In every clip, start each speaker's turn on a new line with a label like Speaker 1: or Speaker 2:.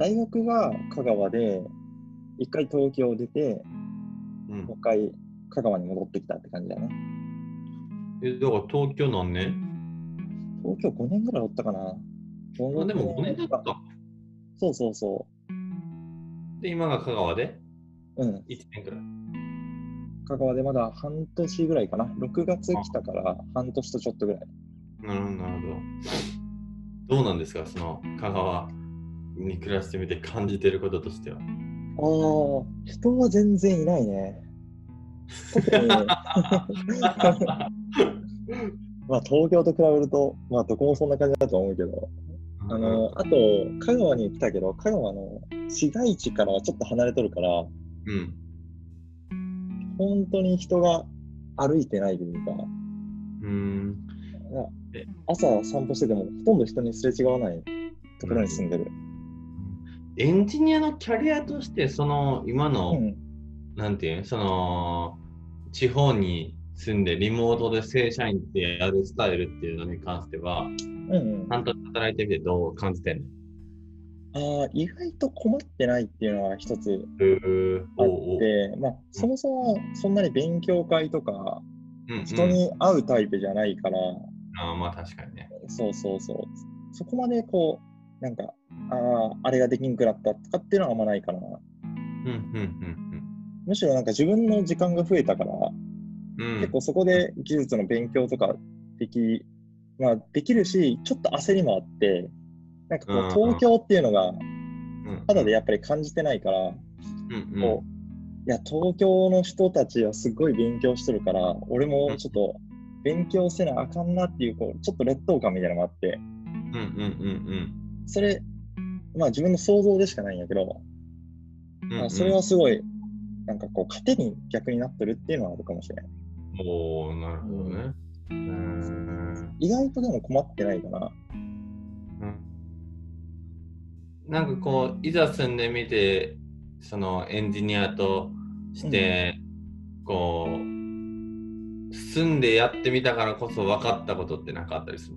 Speaker 1: 大学が香川で、一回東京出て、
Speaker 2: うん
Speaker 1: もう一回香川に戻ってきたって感じだね。
Speaker 2: え、だから東京何年？
Speaker 1: 東京5年ぐらいおったかな。
Speaker 2: あでも5年だった。
Speaker 1: そうそうそ
Speaker 2: で、今が香川で？
Speaker 1: う。うん。
Speaker 2: 1年くらい。
Speaker 1: 香川でまだ半年ぐらいかな。6月来たから半年とちょっとぐらい。
Speaker 2: なるほど、なるほど。どうなんですか、その香川？に暮らしてみて感じてることとしては。
Speaker 1: ああ、人は全然いないね。特に、まあ東京と比べると、まあどこもそんな感じだと思うけど、あの、あと、香川に来たけど、香川の市街地からはちょっと離れとるから、
Speaker 2: うん。
Speaker 1: 本当に人が歩いてないというか、
Speaker 2: うん。
Speaker 1: 朝散歩しててもほとんど人にすれ違わないところに住んでる。
Speaker 2: エンジニアのキャリアとして、その今の、
Speaker 1: うん。
Speaker 2: なんていうのその地方に住んでリモートで正社員ってやるスタイルっていうのに関しては、
Speaker 1: うんうん
Speaker 2: ちゃんと働いてみてどう感じてんの？
Speaker 1: ああ、意外と困ってないっていうのは一つあって、まあ、そもそもそんなに勉強会とか、
Speaker 2: うんうん
Speaker 1: 人に会うタイプじゃないから、
Speaker 2: あーまあ確かにね。
Speaker 1: そうそうそう。そこまでこう、なんか、ああ、あれができんくなったとかっていうのはあんまないかな。
Speaker 2: うんうん
Speaker 1: むしろなんか自分の時間が増えたから、
Speaker 2: うん。うん。
Speaker 1: 結構そこで技術の勉強とかでき、まあできるし、ちょっと焦りもあって、なんかこ
Speaker 2: うん
Speaker 1: う東京っていうのが
Speaker 2: うん、
Speaker 1: 肌でやっぱり感じてないから、
Speaker 2: うんうん。
Speaker 1: こういや東京の人たちはすごい勉強してるから俺もちょっと勉強せなあかんなっていうこうちょっと劣等感みたいなのがあって。
Speaker 2: うんうんうん
Speaker 1: それまあ自分の想像でしかないんやけど、
Speaker 2: うんうん。
Speaker 1: まあ、それはすごいなんかこう糧に逆になってるっていうのはあるかもしれない
Speaker 2: おおなるほどね。うーん。
Speaker 1: 意外とでも困ってないかな。
Speaker 2: うん。なんかこういざ住んでみてそのエンジニアとして、こう住んでやってみたからこそ分かったことって何かあったりする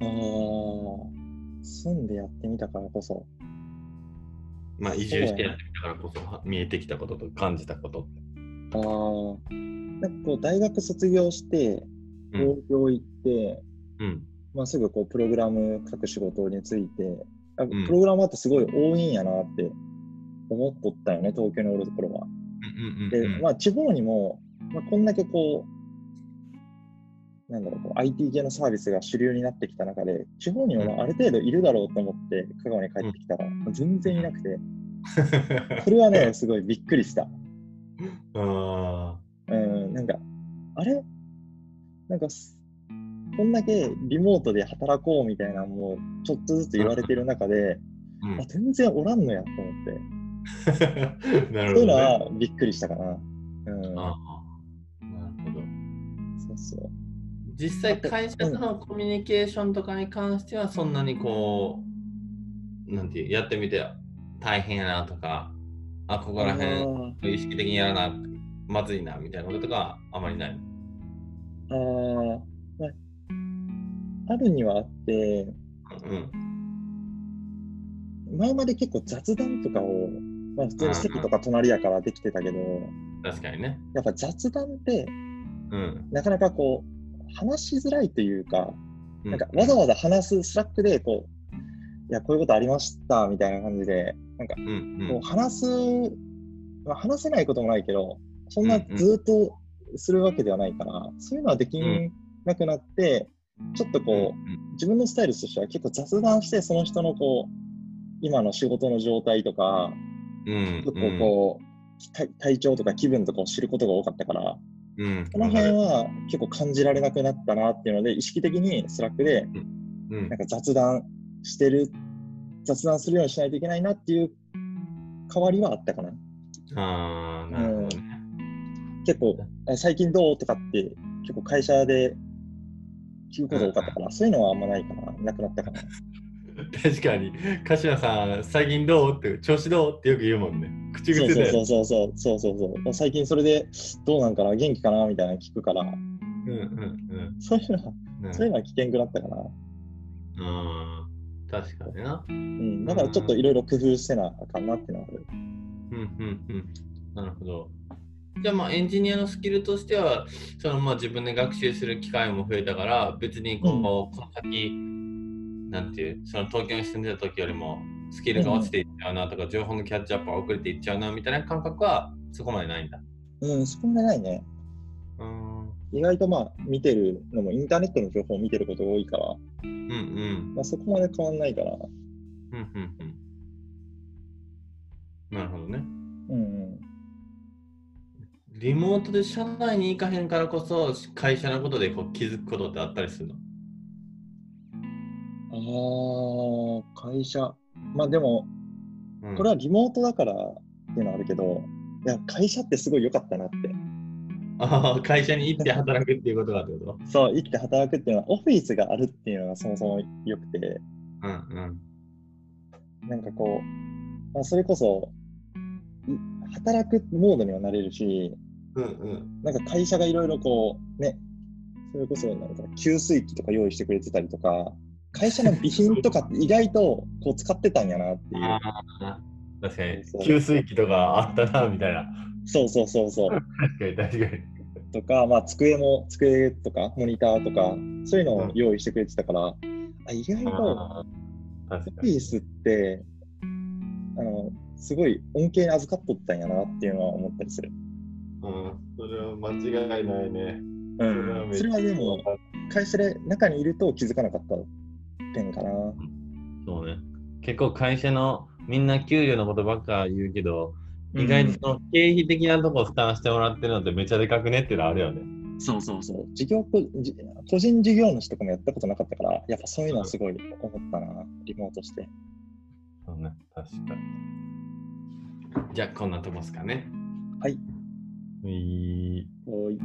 Speaker 2: の？
Speaker 1: あー住んでやってみたからこそ。
Speaker 2: まあ移住してやってみたからこそ見えてきたことと感じたこと。
Speaker 1: あー。なんかこう大学卒業して
Speaker 2: うん。
Speaker 1: 東京行って、
Speaker 2: うん。
Speaker 1: まあ、すぐこうプログラム書く仕事について、プログラマーってすごい多いんやなって思っとったよね、東京におるところは。で、
Speaker 2: うん
Speaker 1: まあ、地方にも、まあ、こんだけこう、なんだろう、こう IT 系のサービスが主流になってきた中で、地方にもまあある程度いるだろうと思って、香川に帰ってきたら、全然いなくて、それはね、すごいびっくりした。
Speaker 2: あ
Speaker 1: うん、なんか、あれ？なんかす、こんだけリモートで働こうみたいな、もうちょっとずつ言われてる中で、
Speaker 2: ーうん
Speaker 1: あ全然おらんのやと思って、
Speaker 2: なるほど、
Speaker 1: そういうの
Speaker 2: ね。
Speaker 1: はびっくりしたかな。うん、
Speaker 2: ああなるほど。
Speaker 1: そうそう。
Speaker 2: 実際会社とのコミュニケーションとかに関してはそんなにこう、なんていう、やってみて大変やなとか、あ、ここら
Speaker 1: あ
Speaker 2: 辺意識的にやらな、まずいなみたいなこととかあまりない。
Speaker 1: ーああ、あるにはあって、
Speaker 2: うん。
Speaker 1: 前まで結構雑談とかを、まあ、普通に席とか隣やからできてたけど、
Speaker 2: 確かにね。
Speaker 1: やっぱ雑談って
Speaker 2: うん。
Speaker 1: なかなかこう、話しづらいというか、
Speaker 2: う
Speaker 1: なんかわざわざ話す Slack でこう、いや、こういうことありましたみたいな感じで、なんかこう話す、まあ、話せないこともないけど、そんなずっとするわけではないから、そういうのはできなくなって、ちょっとこう、自分のスタイルとしては結構雑談して、その人のこう、今の仕事の状態とか、
Speaker 2: うん。
Speaker 1: 結構こう、体体調とか気分とかを知ることが多かったから、
Speaker 2: うん、うん。
Speaker 1: この辺は結構感じられなくなったなっていうので、意識的に Slack で
Speaker 2: うん
Speaker 1: なんか雑談してる、雑談するようにしないといけないなっていう変わりはあったかな。
Speaker 2: ああ、なるほどね。
Speaker 1: 結構、あ最近どうとかって結構会社で聞くこと多かったから、そういうのはあんまないかな。なくなったかな。
Speaker 2: 確かに、柏さん、最近どうって、調子どうってよく言うもんね。口癖で。
Speaker 1: そうそうそうそうそうそうそう。最近それでどうなんかな、元気かなみたいなの聞くから、
Speaker 2: うんうん
Speaker 1: そういうのは、
Speaker 2: うん。
Speaker 1: そういうのは危険くなったかな。
Speaker 2: うん確かにな。
Speaker 1: うん、だからちょっといろいろ工夫してなあかんなっていうのはある。
Speaker 2: うんうんうん。なるほど。じゃあまあエンジニアのスキルとしてはそのまあ自分で学習する機会も増えたから別にこう、
Speaker 1: うん
Speaker 2: この先なんていうその東京に住んでた時よりもスキルが落ちていっちゃうなとか、情報のキャッチアップが遅れていっちゃうなみたいな感覚はそこまでないんだ。
Speaker 1: うん、そこまでないね。
Speaker 2: うーん
Speaker 1: 意外とまあ見てるのもインターネットの情報を見てることが多いから、
Speaker 2: うんうん
Speaker 1: まあ、そこまで変わんないから、
Speaker 2: うんうんうん。なるほどね。
Speaker 1: うんうん。
Speaker 2: リモートで社内に行かへんからこそ会社のことでこう気づくことってあったりするの？
Speaker 1: あー、会社。まあでも、
Speaker 2: うん
Speaker 1: これはリモートだからっていうのはあるけど、いや、会社ってすごい良かったなって。
Speaker 2: ああ、会社に行って働くっていうことがってこと？
Speaker 1: そう、生きて働くっていうのは、オフィスがあるっていうのがそもそも良くて、
Speaker 2: うんうん。
Speaker 1: なんかこう、まあ、それこそ、い働くモードにはなれるし、
Speaker 2: うんうん。
Speaker 1: なんか会社がいろいろこう、ね、それこそなんか給水器とか用意してくれてたりとか、会社の備品とかって意外とこう使ってたんやなっていう。
Speaker 2: 確かに。給水器とかあったな、みたいな。
Speaker 1: そうそうそうそう。
Speaker 2: 確かに、確かに。
Speaker 1: とか、まあ、机も、机とか、モニターとか、そういうのを用意してくれてたから、あ意外と、
Speaker 2: あー確
Speaker 1: オ
Speaker 2: かに。
Speaker 1: フィスって、あの、すごい恩恵に預かっとったんやなっていうのは思ったりする。
Speaker 2: うん、それは間違いないね。
Speaker 1: うん。それはでも、会社で中にいると気づかなかった点かな。
Speaker 2: そうね。結構会社のみんな給料のことばっか言うけど、意外とその経費的なとこを負担してもらってるのってめっちゃでかくねっていうのはあるよね。
Speaker 1: そうそうそう。事業こじ個人事業主とかもやったことなかったから、やっぱそういうのはすごい思ったな、リモートして。
Speaker 2: そうね、確かに。じゃあ、こんなとこですかね。
Speaker 1: はい。
Speaker 2: いい
Speaker 1: おい